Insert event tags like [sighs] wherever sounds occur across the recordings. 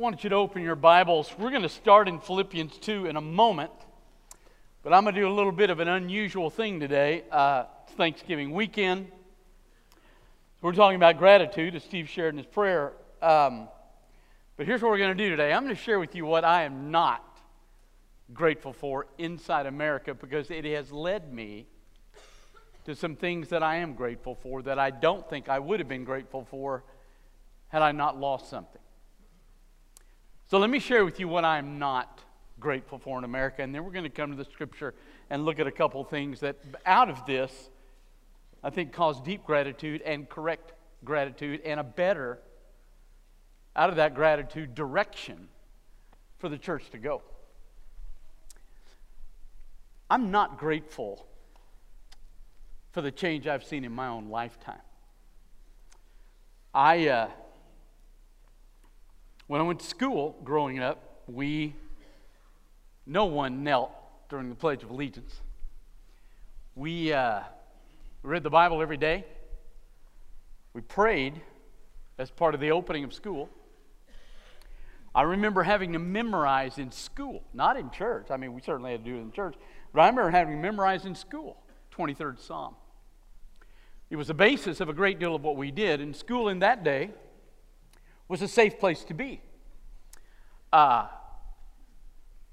I want you to open your Bibles. We're going to start in Philippians 2 in a moment, but I'm going to do a little bit of an unusual thing today. Uh, it's Thanksgiving weekend. We're talking about gratitude, as Steve shared in his prayer. Um, but here's what we're going to do today I'm going to share with you what I am not grateful for inside America because it has led me to some things that I am grateful for that I don't think I would have been grateful for had I not lost something. So let me share with you what I'm not grateful for in America, and then we're going to come to the scripture and look at a couple things that out of this, I think, cause deep gratitude and correct gratitude and a better, out of that gratitude, direction for the church to go. I'm not grateful for the change I've seen in my own lifetime. I, uh, when I went to school growing up, we, no one knelt during the Pledge of Allegiance. We uh, read the Bible every day. We prayed as part of the opening of school. I remember having to memorize in school, not in church. I mean, we certainly had to do it in church, but I remember having to memorize in school, 23rd Psalm. It was the basis of a great deal of what we did. in school in that day was a safe place to be. Uh,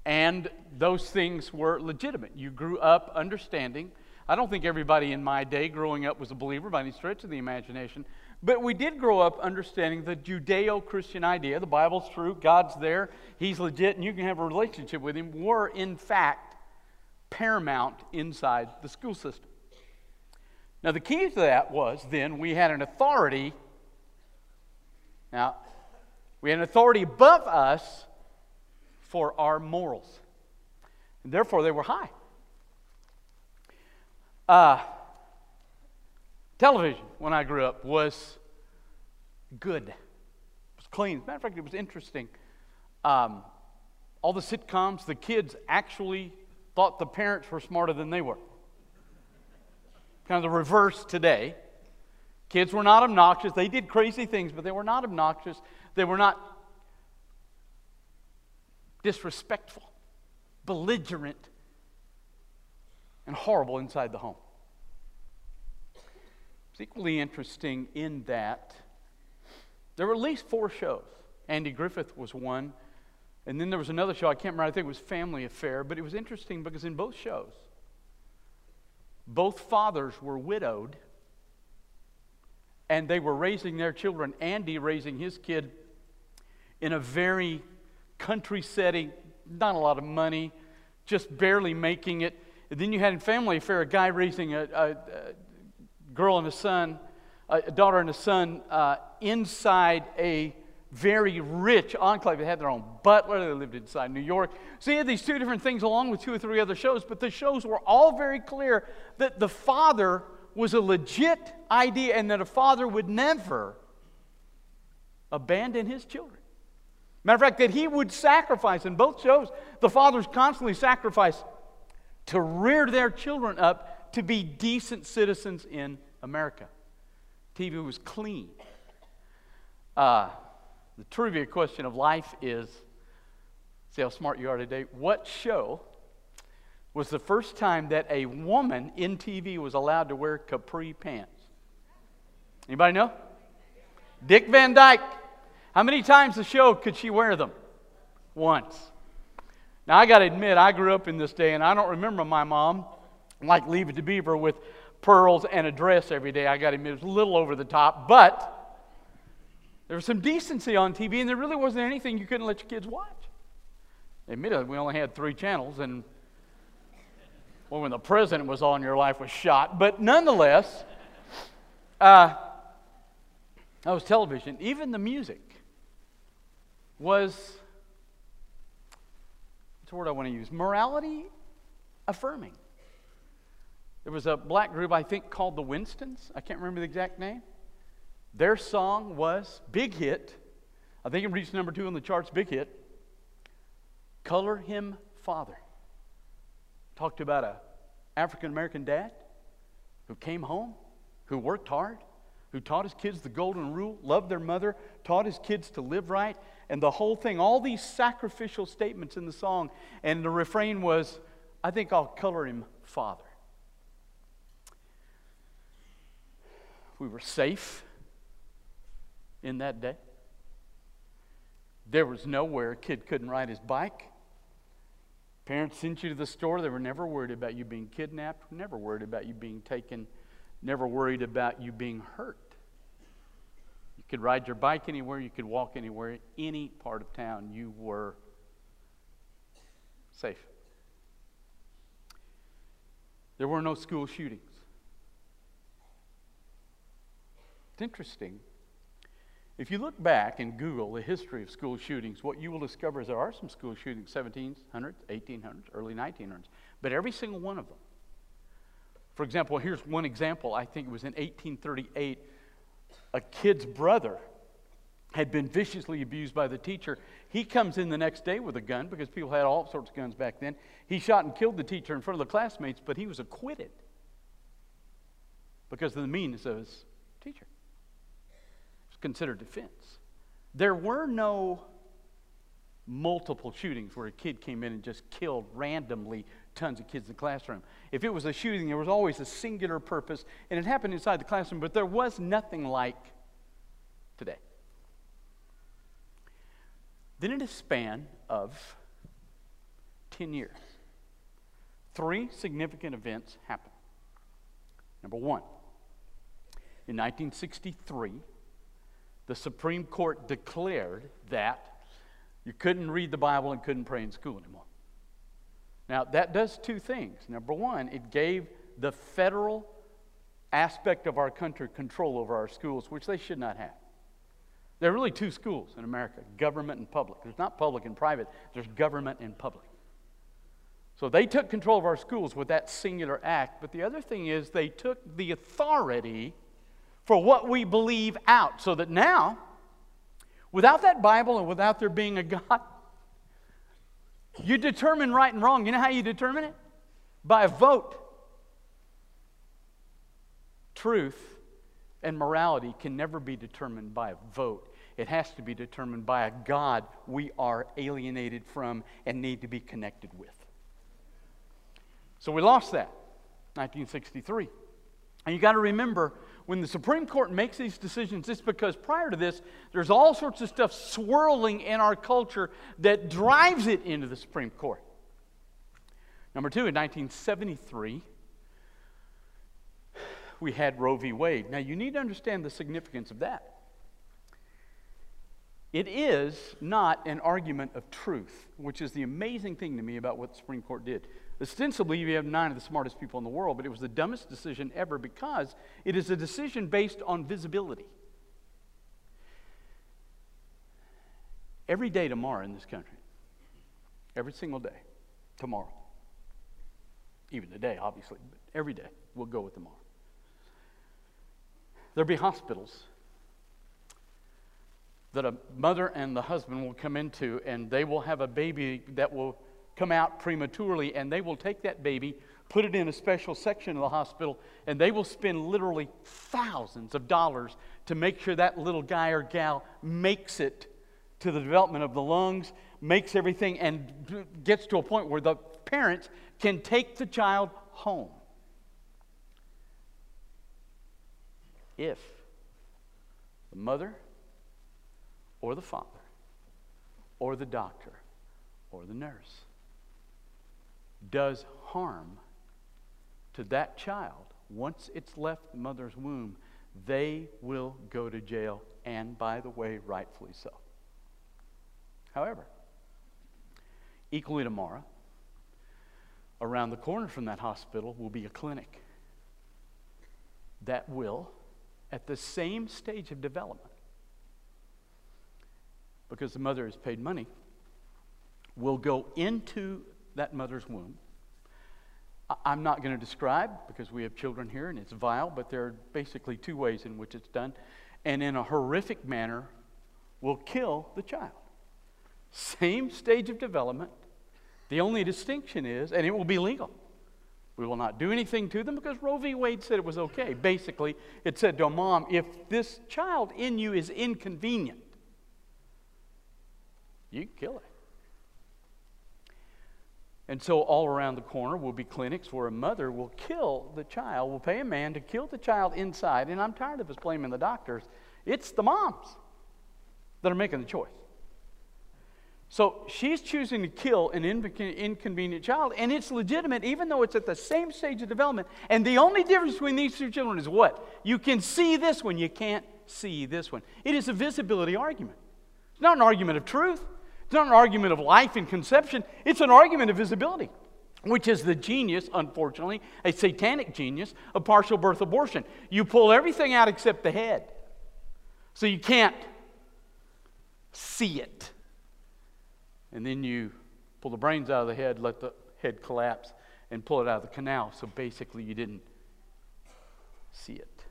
and those things were legitimate. You grew up understanding. I don't think everybody in my day growing up was a believer by any stretch of the imagination, but we did grow up understanding the Judeo Christian idea the Bible's true, God's there, He's legit, and you can have a relationship with Him, were in fact paramount inside the school system. Now, the key to that was then we had an authority. Now, we had an authority above us for our morals. And therefore, they were high. Uh, television, when I grew up, was good. It was clean. As a matter of fact, it was interesting. Um, all the sitcoms, the kids actually thought the parents were smarter than they were. Kind of the reverse today. Kids were not obnoxious. They did crazy things, but they were not obnoxious. They were not disrespectful, belligerent, and horrible inside the home. It's equally interesting in that there were at least four shows. Andy Griffith was one. And then there was another show, I can't remember, I think it was Family Affair, but it was interesting because in both shows, both fathers were widowed and they were raising their children. Andy raising his kid in a very country setting, not a lot of money, just barely making it. And then you had in Family Affair a guy raising a, a, a girl and a son, a daughter and a son uh, inside a very rich enclave. They had their own butler. They lived inside New York. So you had these two different things along with two or three other shows, but the shows were all very clear that the father was a legit idea and that a father would never abandon his children. Matter of fact, that he would sacrifice. In both shows, the fathers constantly sacrifice to rear their children up to be decent citizens in America. TV was clean. Uh, the trivia question of life is see how smart you are today. What show was the first time that a woman in TV was allowed to wear capri pants? Anybody know? Dick Van Dyke. How many times a show could she wear them? Once. Now, I got to admit, I grew up in this day, and I don't remember my mom, like Leave It to Beaver, with pearls and a dress every day. I got to admit, it was a little over the top, but there was some decency on TV, and there really wasn't anything you couldn't let your kids watch. Admittedly, we only had three channels, and well, when the president was on, your life was shot. But nonetheless, uh, that was television. Even the music was what's the word I want to use? Morality affirming. There was a black group, I think, called the Winstons. I can't remember the exact name. Their song was big hit. I think it reached number two on the charts, big hit. Color Him Father. Talked about a African American dad who came home, who worked hard, who taught his kids the golden rule, loved their mother, taught his kids to live right, and the whole thing, all these sacrificial statements in the song. And the refrain was, I think I'll color him Father. We were safe in that day. There was nowhere a kid couldn't ride his bike. Parents sent you to the store. They were never worried about you being kidnapped, never worried about you being taken, never worried about you being hurt. You could ride your bike anywhere, you could walk anywhere, any part of town, you were safe. There were no school shootings. It's interesting if you look back and Google the history of school shootings, what you will discover is there are some school shootings, 1700s, 1800s, early 1900s, but every single one of them. For example, here's one example. I think it was in 1838. A kid's brother had been viciously abused by the teacher. He comes in the next day with a gun because people had all sorts of guns back then. He shot and killed the teacher in front of the classmates, but he was acquitted because of the meanness of his teacher considered defense. There were no multiple shootings where a kid came in and just killed randomly tons of kids in the classroom. If it was a shooting, there was always a singular purpose, and it happened inside the classroom, but there was nothing like today. Then, in a span of 10 years, three significant events happened. Number one, in 1963, the Supreme Court declared that you couldn't read the Bible and couldn't pray in school anymore. Now, that does two things. Number one, it gave the federal aspect of our country control over our schools, which they should not have. There are really two schools in America government and public. There's not public and private, there's government and public. So they took control of our schools with that singular act. But the other thing is, they took the authority for what we believe out. So that now, without that Bible and without there being a God, you determine right and wrong. You know how you determine it? By a vote. Truth and morality can never be determined by a vote. It has to be determined by a God we are alienated from and need to be connected with. So we lost that, 1963. And you got to remember, when the Supreme Court makes these decisions, it's because prior to this, there's all sorts of stuff swirling in our culture that drives it into the Supreme Court. Number two, in 1973, we had Roe v. Wade. Now, you need to understand the significance of that. It is not an argument of truth, which is the amazing thing to me about what the Supreme Court did. Ostensibly, you have nine of the smartest people in the world, but it was the dumbest decision ever because it is a decision based on visibility. Every day tomorrow in this country, every single day, tomorrow, even today, obviously, but every day, we'll go with tomorrow. There'll be hospitals that a mother and the husband will come into, and they will have a baby that will come out prematurely, and they will take that baby, put it in a special section of the hospital, and they will spend literally thousands of dollars to make sure that little guy or gal makes it to the development of the lungs, makes everything, and gets to a point where the parents can take the child home. If the mother or the father or the doctor or the nurse does harm to that child, once it's left the mother's womb, they will go to jail, and by the way, rightfully so. However, equally tomorrow, around the corner from that hospital will be a clinic that will, at the same stage of development, because the mother has paid money, will go into that mother's womb. I'm not going to describe because we have children here and it's vile, but there are basically two ways in which it's done. And in a horrific manner, will kill the child. Same stage of development. The only distinction is, and it will be legal. We will not do anything to them because Roe v. Wade said it was okay. Basically, it said to a mom, if this child in you is inconvenient, you kill it. And so, all around the corner will be clinics where a mother will kill the child, will pay a man to kill the child inside. And I'm tired of us blaming the doctors. It's the moms that are making the choice. So she's choosing to kill an inconvenient child, and it's legitimate even though it's at the same stage of development. And the only difference between these two children is what? You can see this one, you can't see this one. It is a visibility argument. It's not an argument of truth, it's not an argument of life and conception, it's an argument of visibility. Which is the genius, unfortunately, a satanic genius of partial birth abortion. You pull everything out except the head. So you can't see it. And then you pull the brains out of the head, let the head collapse, and pull it out of the canal. So basically, you didn't see it.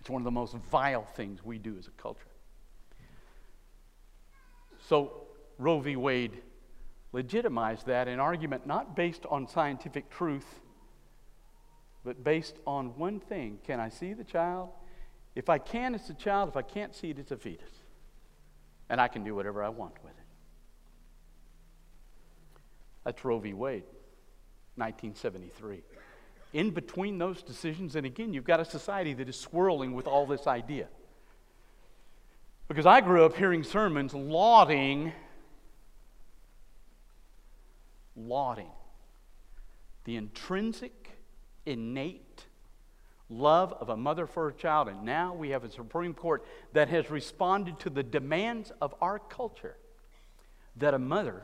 It's one of the most vile things we do as a culture. So, Roe v. Wade legitimized that in argument not based on scientific truth, but based on one thing can I see the child? If I can, it's a child. If I can't see it, it's a fetus. And I can do whatever I want with it. That's Roe v. Wade, 1973. In between those decisions, and again, you've got a society that is swirling with all this idea. Because I grew up hearing sermons lauding, lauding the intrinsic, innate love of a mother for her child. And now we have a Supreme Court that has responded to the demands of our culture that a mother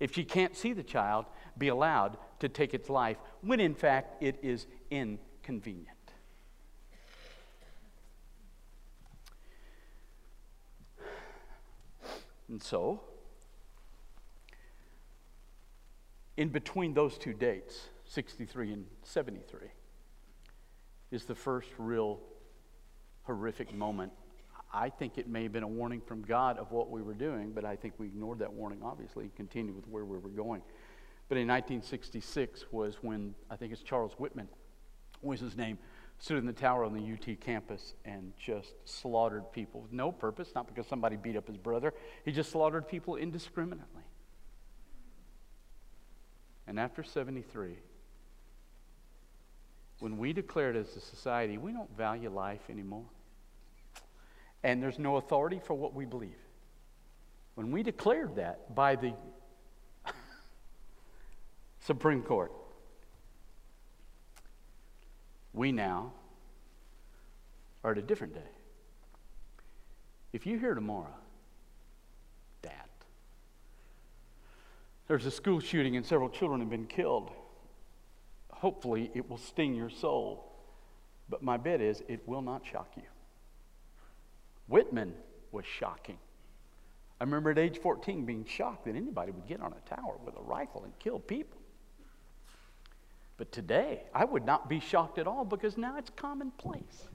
if she can't see the child, be allowed to take its life when in fact it is inconvenient. And so, in between those two dates, 63 and 73, is the first real horrific moment I think it may have been a warning from God of what we were doing, but I think we ignored that warning, obviously, and continued with where we were going. But in 1966 was when I think it's Charles Whitman was his name, stood in the tower on the UT campus and just slaughtered people with no purpose, not because somebody beat up his brother. He just slaughtered people indiscriminately. And after 73, when we declared as a society we don't value life anymore, and there's no authority for what we believe. When we declared that by the [laughs] Supreme Court, we now are at a different day. If you hear tomorrow that there's a school shooting and several children have been killed, hopefully it will sting your soul. But my bet is it will not shock you. Whitman was shocking. I remember at age 14 being shocked that anybody would get on a tower with a rifle and kill people. But today, I would not be shocked at all because now it's commonplace.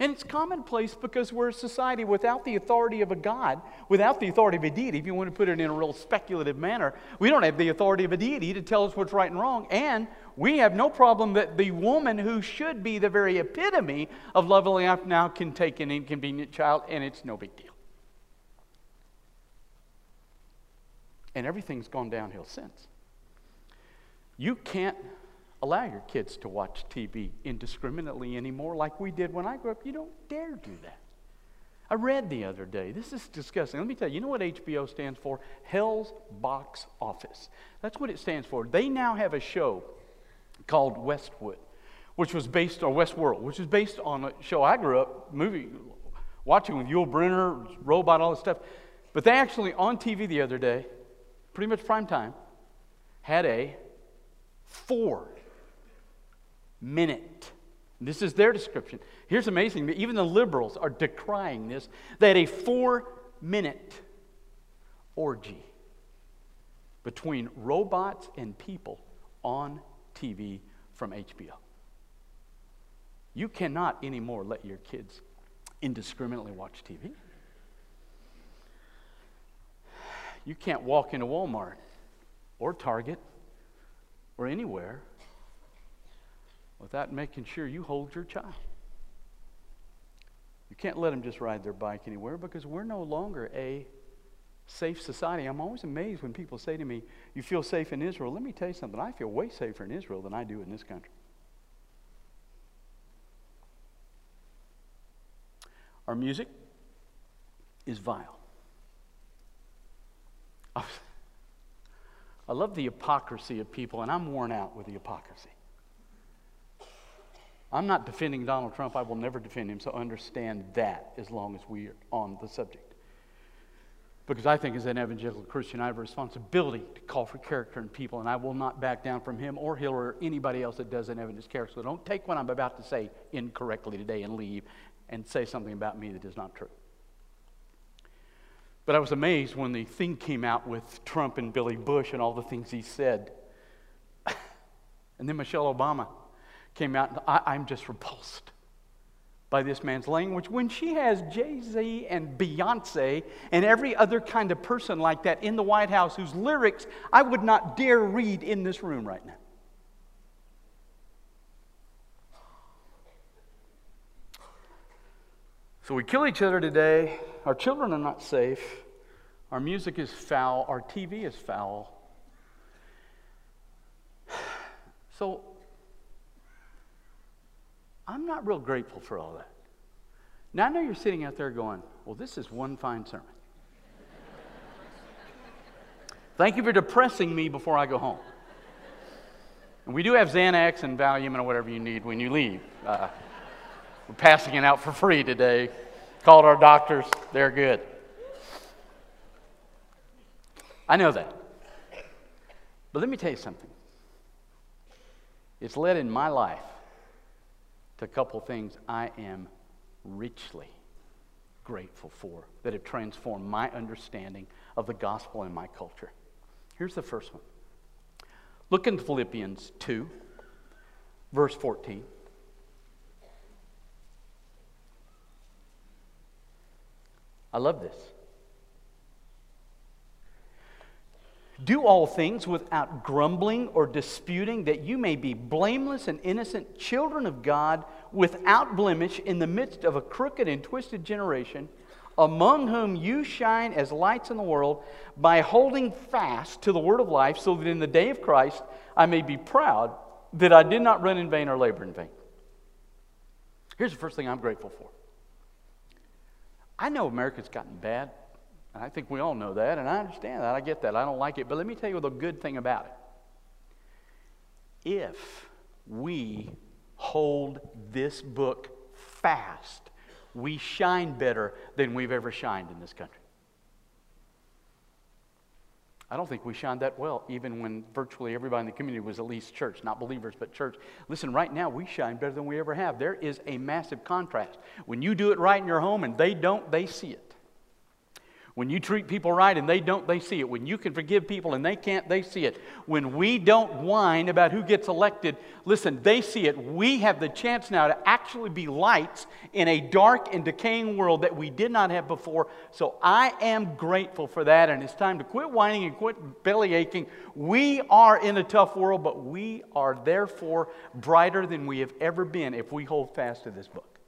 And it's commonplace because we're a society without the authority of a God, without the authority of a deity, if you want to put it in a real speculative manner. We don't have the authority of a deity to tell us what's right and wrong. And we have no problem that the woman who should be the very epitome of lovely life now can take an inconvenient child, and it's no big deal. And everything's gone downhill since. You can't allow your kids to watch TV indiscriminately anymore like we did when I grew up. You don't dare do that. I read the other day. This is disgusting. Let me tell you, you know what HBO stands for? Hell's Box Office. That's what it stands for. They now have a show called Westwood, which was based on Westworld, which is based on a show I grew up movie watching with Yul Brynner, Robot, all this stuff. But they actually on TV the other day, pretty much prime time, had a four minute. This is their description. Here's amazing. Even the liberals are decrying this. They had a four minute orgy between robots and people on TV from HBO. You cannot anymore let your kids indiscriminately watch TV. You can't walk into Walmart or Target or anywhere without making sure you hold your child. You can't let them just ride their bike anywhere because we're no longer a safe society. I'm always amazed when people say to me, You feel safe in Israel. Let me tell you something. I feel way safer in Israel than I do in this country. Our music is vile. [laughs] I love the hypocrisy of people, and I'm worn out with the hypocrisy. I'm not defending Donald Trump. I will never defend him, so understand that as long as we are on the subject. Because I think as an evangelical Christian, I have a responsibility to call for character in people, and I will not back down from him or Hillary or anybody else that does an evangelical character. So don't take what I'm about to say incorrectly today and leave and say something about me that is not true. But I was amazed when the thing came out with Trump and Billy Bush and all the things he said. [laughs] and then Michelle Obama came out, and I, am just repulsed by this man's language when she has Jay Z and Beyonce and every other kind of person like that in the White House whose lyrics I would not dare read in this room right now. So we kill each other today. Our children are not safe. Our music is foul. Our TV is foul. [sighs] So I'm not real grateful for all that. Now I know you're sitting out there going, well, this is one fine sermon. [laughs] Thank you for depressing me before I go home. And we do have Xanax and Valium and whatever you need when you leave. Uh, we're passing it out for free today. Called our doctors, they're good. I know that. But let me tell you something. It's led in my life to a couple things I am richly grateful for that have transformed my understanding of the gospel in my culture. Here's the first one. Look in Philippians 2, verse 14. I love this. Do all things without grumbling or disputing, that you may be blameless and innocent children of God, without blemish, in the midst of a crooked and twisted generation, among whom you shine as lights in the world, by holding fast to the word of life, so that in the day of Christ I may be proud that I did not run in vain or labor in vain. Here's the first thing I'm grateful for I know America's gotten bad. And I think we all know that, and I understand that. I get that. I don't like it. But let me tell you the good thing about it. If we hold this book fast, we shine better than we've ever shined in this country. I don't think we shined that well, even when virtually everybody in the community was at least church, not believers, but church. Listen, right now we shine better than we ever have. There is a massive contrast. When you do it right in your home and they don't, they see it. When you treat people right and they don't, they see it. When you can forgive people and they can't, they see it. When we don't whine about who gets elected, listen, they see it. We have the chance now to actually be lights in a dark and decaying world that we did not have before. So I am grateful for that, and it's time to quit whining and quit belly aching. We are in a tough world, but we are therefore brighter than we have ever been if we hold fast to this book.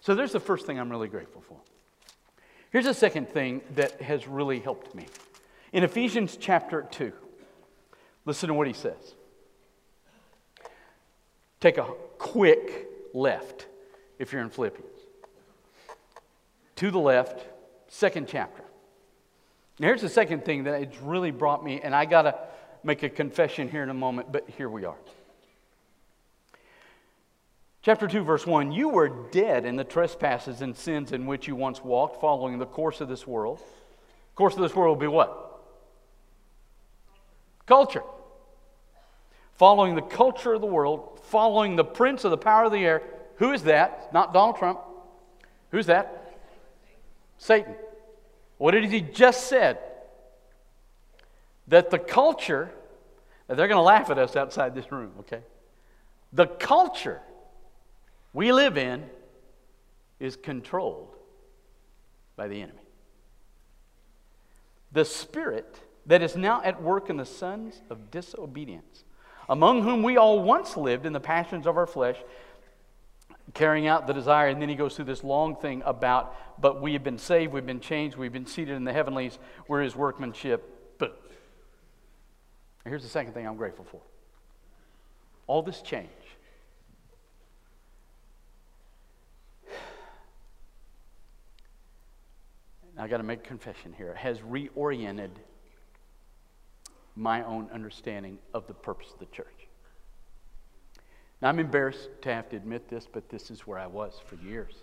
So there's the first thing I'm really grateful for. Here's a second thing that has really helped me. In Ephesians chapter 2, listen to what he says. Take a quick left if you're in Philippians. To the left, second chapter. Now, here's the second thing that it's really brought me, and I got to make a confession here in a moment, but here we are. Chapter 2, verse 1 You were dead in the trespasses and sins in which you once walked, following the course of this world. The course of this world will be what? Culture. Following the culture of the world, following the prince of the power of the air. Who is that? Not Donald Trump. Who's that? Satan. What did he just said? That the culture, they're going to laugh at us outside this room, okay? The culture we live in is controlled by the enemy. The spirit that is now at work in the sons of disobedience, among whom we all once lived in the passions of our flesh, carrying out the desire. And then he goes through this long thing about, but we have been saved, we've been changed, we've been seated in the heavenlies, we're his workmanship. Boom. Here's the second thing I'm grateful for all this change. I got to make confession here, has reoriented my own understanding of the purpose of the church. Now, I'm embarrassed to have to admit this, but this is where I was for years.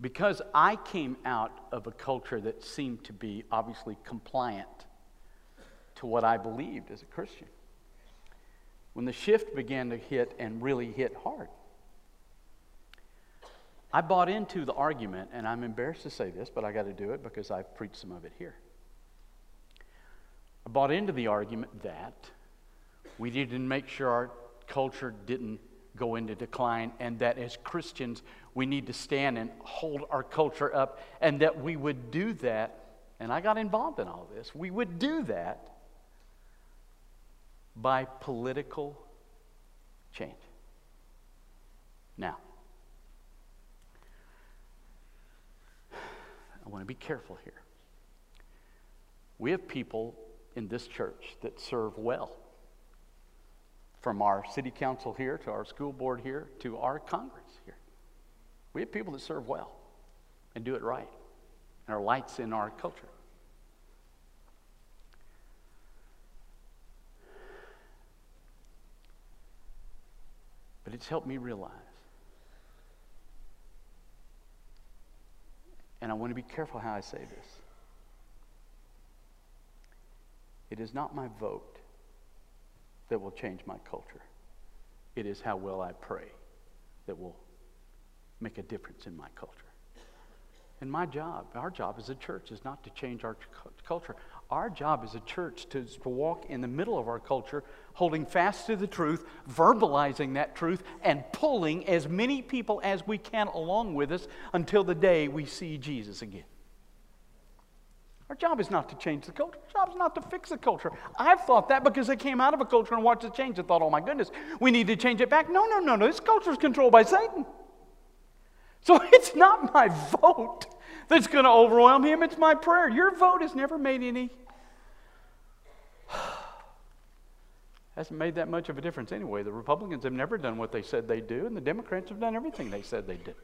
Because I came out of a culture that seemed to be obviously compliant to what I believed as a Christian. When the shift began to hit and really hit hard, I bought into the argument, and I'm embarrassed to say this, but I got to do it because I've preached some of it here. I bought into the argument that we needed to make sure our culture didn't go into decline, and that as Christians, we need to stand and hold our culture up, and that we would do that. And I got involved in all this. We would do that by political change. Now, I want to be careful here. We have people in this church that serve well. From our city council here to our school board here to our Congress here. We have people that serve well and do it right and are lights in our culture. But it's helped me realize, and I want to be careful how I say this. It is not my vote that will change my culture. It is how well I pray that will make a difference in my culture. And my job, our job as a church, is not to change our culture. Our job as a church to, to walk in the middle of our culture, holding fast to the truth, verbalizing that truth, and pulling as many people as we can along with us until the day we see Jesus again. Our job is not to change the culture. Our job is not to fix the culture. I've thought that because I came out of a culture and watched it change and thought, oh my goodness, we need to change it back. No, no, no, no. This culture is controlled by Satan. So [laughs] it's not my vote that's going to overwhelm him, it's my prayer. Your vote has never made any. Hasn't made that much of a difference anyway. The Republicans have never done what they said they'd do, and the Democrats have done everything they said they'd do.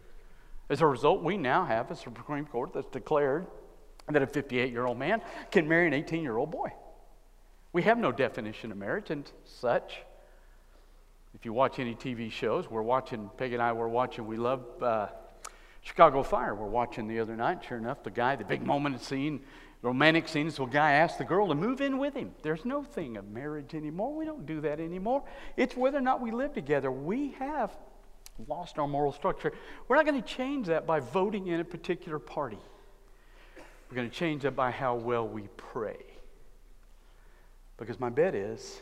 As a result, we now have a Supreme Court that's declared that a 58 year old man can marry an 18 year old boy. We have no definition of marriage and such. If you watch any TV shows, we're watching, Peg and I were watching, we love uh, Chicago Fire. We're watching the other night. Sure enough, the guy, the big moment scene, romantic scene, so a guy asks the girl to move in with him. There's no thing of marriage anymore. We don't do that anymore. It's whether or not we live together. We have lost our moral structure. We're not going to change that by voting in a particular party. We're going to change that by how well we pray. Because my bet is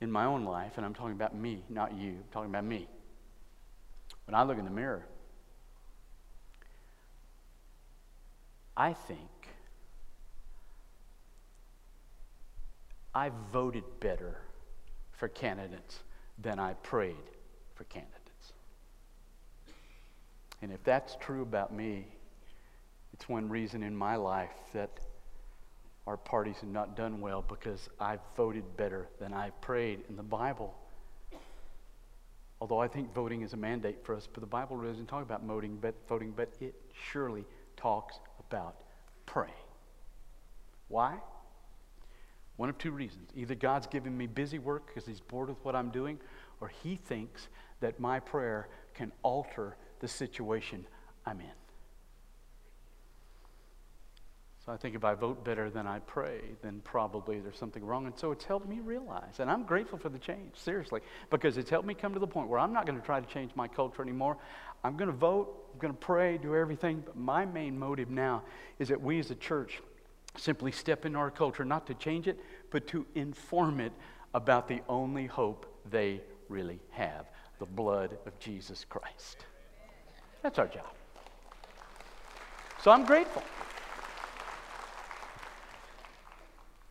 in my own life, and I'm talking about me, not you, I'm talking about me. When I look in the mirror, I think I voted better for candidates than I prayed for candidates. And if that's true about me, it's one reason in my life that our parties have not done well because I've voted better than I've prayed. In the Bible, although I think voting is a mandate for us, but the Bible doesn't talk about voting, but voting, but it surely talks about praying. Why? One of two reasons. Either God's giving me busy work because He's bored with what I'm doing, or He thinks that my prayer can alter the situation I'm in. So I think if I vote better than I pray, then probably there's something wrong. And so it's helped me realize. And I'm grateful for the change, seriously, because it's helped me come to the point where I'm not going to try to change my culture anymore. I'm going to vote, I'm going to pray, do everything. But my main motive now is that we as a church simply step into our culture, not to change it, but to inform it about the only hope they really have the blood of Jesus Christ. That's our job. So I'm grateful.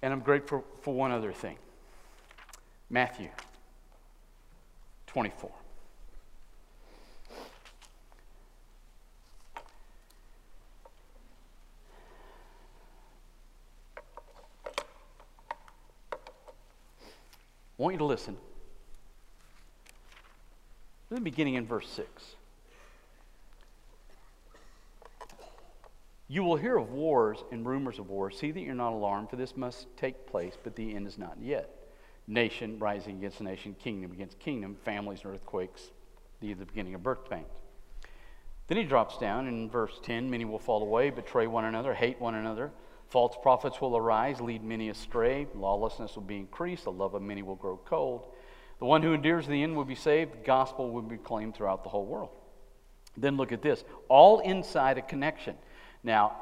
And I'm grateful for one other thing Matthew 24. I want you to listen. The beginning in verse 6. You will hear of wars and rumors of wars. See that you're not alarmed, for this must take place, but the end is not yet. Nation rising against nation, kingdom against kingdom, families and earthquakes, the, the beginning of birth pains. Then he drops down in verse 10 Many will fall away, betray one another, hate one another. False prophets will arise, lead many astray. Lawlessness will be increased. The love of many will grow cold. The one who endures the end will be saved. The gospel will be proclaimed throughout the whole world. Then look at this all inside a connection. Now,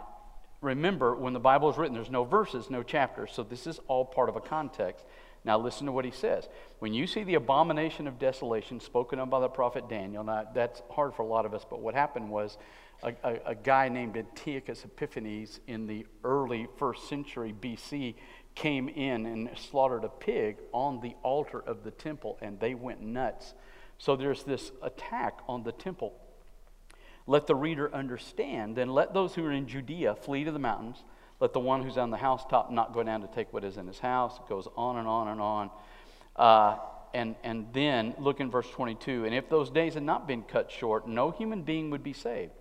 remember, when the Bible is written, there's no verses, no chapters, so this is all part of a context. Now, listen to what he says. When you see the abomination of desolation spoken of by the prophet Daniel, now that's hard for a lot of us, but what happened was a, a, a guy named Antiochus Epiphanes in the early first century BC came in and slaughtered a pig on the altar of the temple, and they went nuts. So there's this attack on the temple. Let the reader understand. Then let those who are in Judea flee to the mountains. Let the one who's on the housetop not go down to take what is in his house. It goes on and on and on. Uh, and, and then look in verse 22. And if those days had not been cut short, no human being would be saved.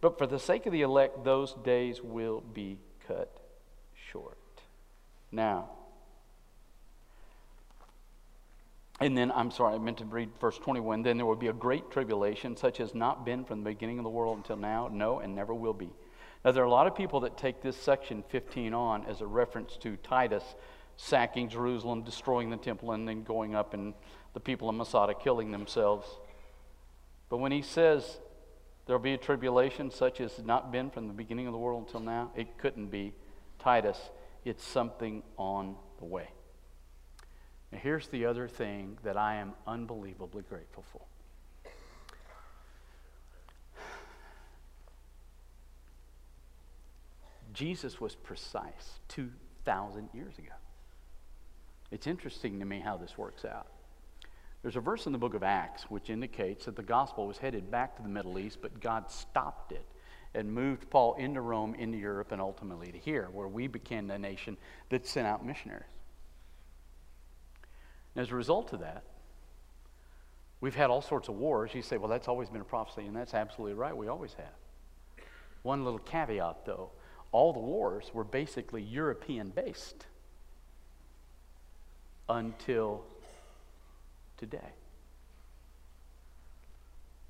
But for the sake of the elect, those days will be cut short. Now, And then, I'm sorry, I meant to read verse 21. Then there will be a great tribulation, such as not been from the beginning of the world until now, no, and never will be. Now, there are a lot of people that take this section 15 on as a reference to Titus sacking Jerusalem, destroying the temple, and then going up and the people of Masada killing themselves. But when he says there will be a tribulation such as not been from the beginning of the world until now, it couldn't be Titus. It's something on the way. Now, here's the other thing that I am unbelievably grateful for. Jesus was precise 2,000 years ago. It's interesting to me how this works out. There's a verse in the book of Acts which indicates that the gospel was headed back to the Middle East, but God stopped it and moved Paul into Rome, into Europe, and ultimately to here, where we became the nation that sent out missionaries. And as a result of that, we've had all sorts of wars. You say, well, that's always been a prophecy, and that's absolutely right. We always have. One little caveat, though all the wars were basically European based until today.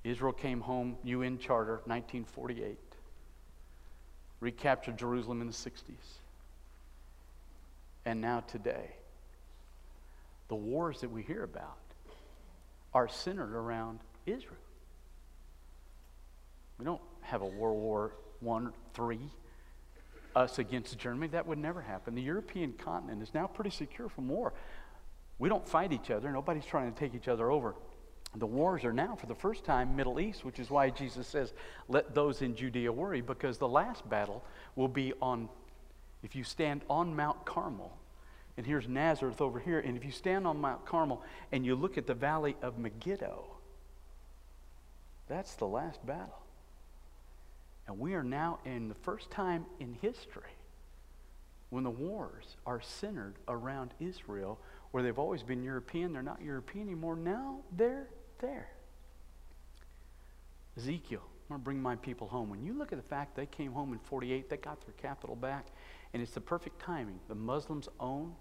Israel came home, UN Charter, 1948, recaptured Jerusalem in the 60s. And now, today, the wars that we hear about are centered around Israel. We don't have a World War One, three, us against Germany. That would never happen. The European continent is now pretty secure from war. We don't fight each other. Nobody's trying to take each other over. The wars are now, for the first time, Middle East, which is why Jesus says, "Let those in Judea worry," because the last battle will be on. If you stand on Mount Carmel, and here's Nazareth over here. And if you stand on Mount Carmel and you look at the valley of Megiddo, that's the last battle. And we are now in the first time in history when the wars are centered around Israel, where they've always been European. They're not European anymore. Now they're there. Ezekiel, I'm going to bring my people home. When you look at the fact they came home in 48, they got their capital back, and it's the perfect timing. The Muslims own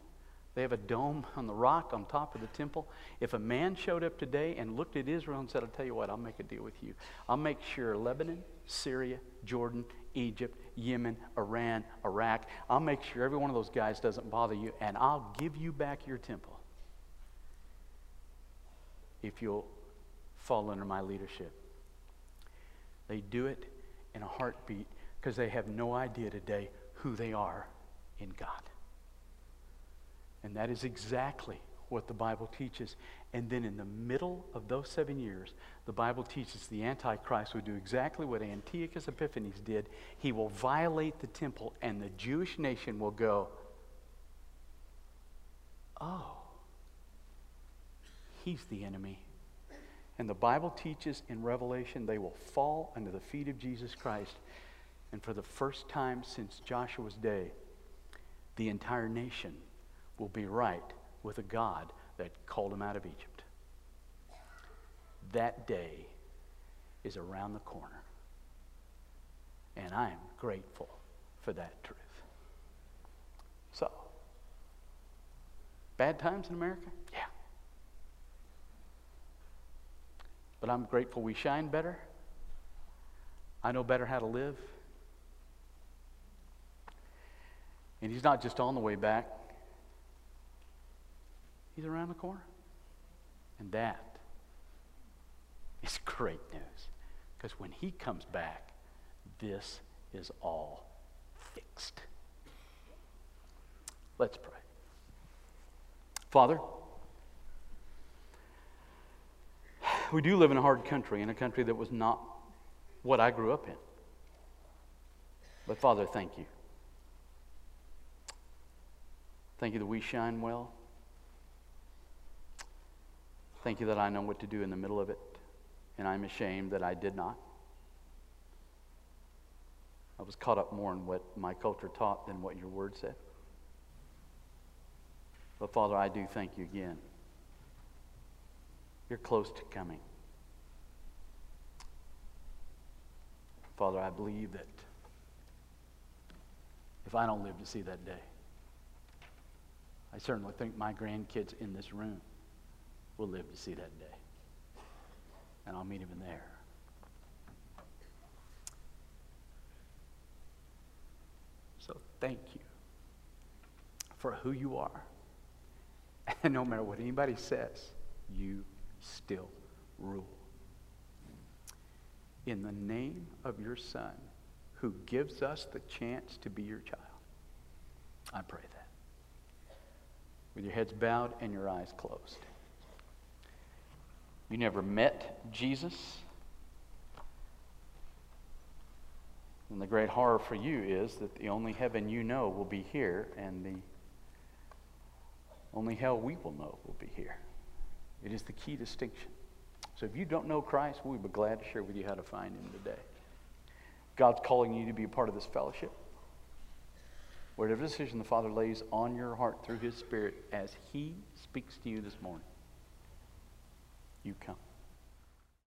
they have a dome on the rock on top of the temple. If a man showed up today and looked at Israel and said, I'll tell you what, I'll make a deal with you. I'll make sure Lebanon, Syria, Jordan, Egypt, Yemen, Iran, Iraq, I'll make sure every one of those guys doesn't bother you, and I'll give you back your temple if you'll fall under my leadership. They do it in a heartbeat because they have no idea today who they are in God. And that is exactly what the Bible teaches. And then in the middle of those seven years, the Bible teaches the Antichrist will do exactly what Antiochus Epiphanes did. He will violate the temple, and the Jewish nation will go, oh, he's the enemy. And the Bible teaches in Revelation they will fall under the feet of Jesus Christ. And for the first time since Joshua's day, the entire nation will be right with a God that called him out of Egypt. That day is around the corner. And I am grateful for that truth. So, bad times in America? Yeah. But I'm grateful we shine better. I know better how to live. And he's not just on the way back, he's around the corner. And that is [laughs] great news. Because when he comes back, this is all fixed. Let's pray. Father, [sighs] we do live in a hard country, in a country that was not what I grew up in. But Father, thank you. Thank you that we shine well. Thank you that I know what to do in the middle of it, and I'm ashamed that I did not. I was caught up more in what my culture taught than what your word said. But Father, I do thank you again. You're close to coming. Father, I believe that if I don't live to see that day, I certainly think my grandkids in this room will live to see that day. And I'll meet him in there. So thank you for who you are. [laughs] And no matter what anybody says, you still rule. In the name of your Son, who gives us the chance to be your child, I pray that. With your heads bowed and your eyes closed. You never met Jesus. And the great horror for you is that the only heaven you know will be here, and the only hell we will know will be here. It is the key distinction. So if you don't know Christ, we'd be glad to share with you how to find him today. God's calling you to be a part of this fellowship. Whatever decision the Father lays on your heart through his Spirit as he speaks to you this morning, you come.